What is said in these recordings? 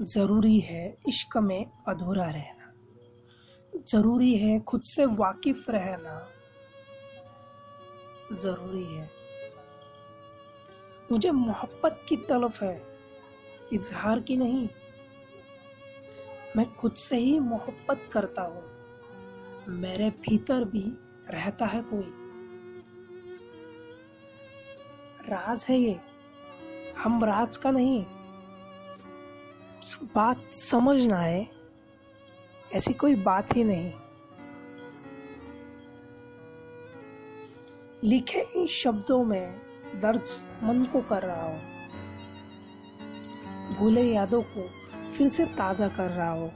ज़रूरी है इश्क में अधूरा रहना। ज़रूरी है खुद से वाकिफ रहना। ज़रूरी है। मुझे मोहब्बत की तलफ है, इजहार की नहीं। मैं खुद से ही मोहब्बत करता हूँ। मेरे भीतर भी रहता है कोई। राज है ये, हम राज का नहीं। बात समझना है ऐसी कोई बात ही नहीं। लिखे इन शब्दों में दर्द मन को कर रहा हो, भूले यादों को फिर से ताज़ा कर रहा हो।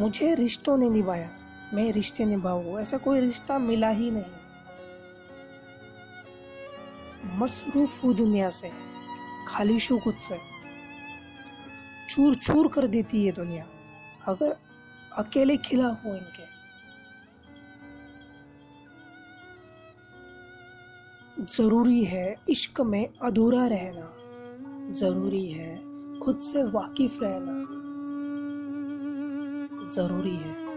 मुझे रिश्तों ने निभाया, मैं रिश्ते निभाऊ, ऐसा कोई रिश्ता मिला ही नहीं। मसरूफ हूँ दुनिया से। खाली शू खुद से चूर चूर कर देती है दुनिया। अगर अकेले खिला हो इनके। ज़रूरी है इश्क में अधूरा रहना। ज़रूरी है खुद से वाकिफ रहना। ज़रूरी है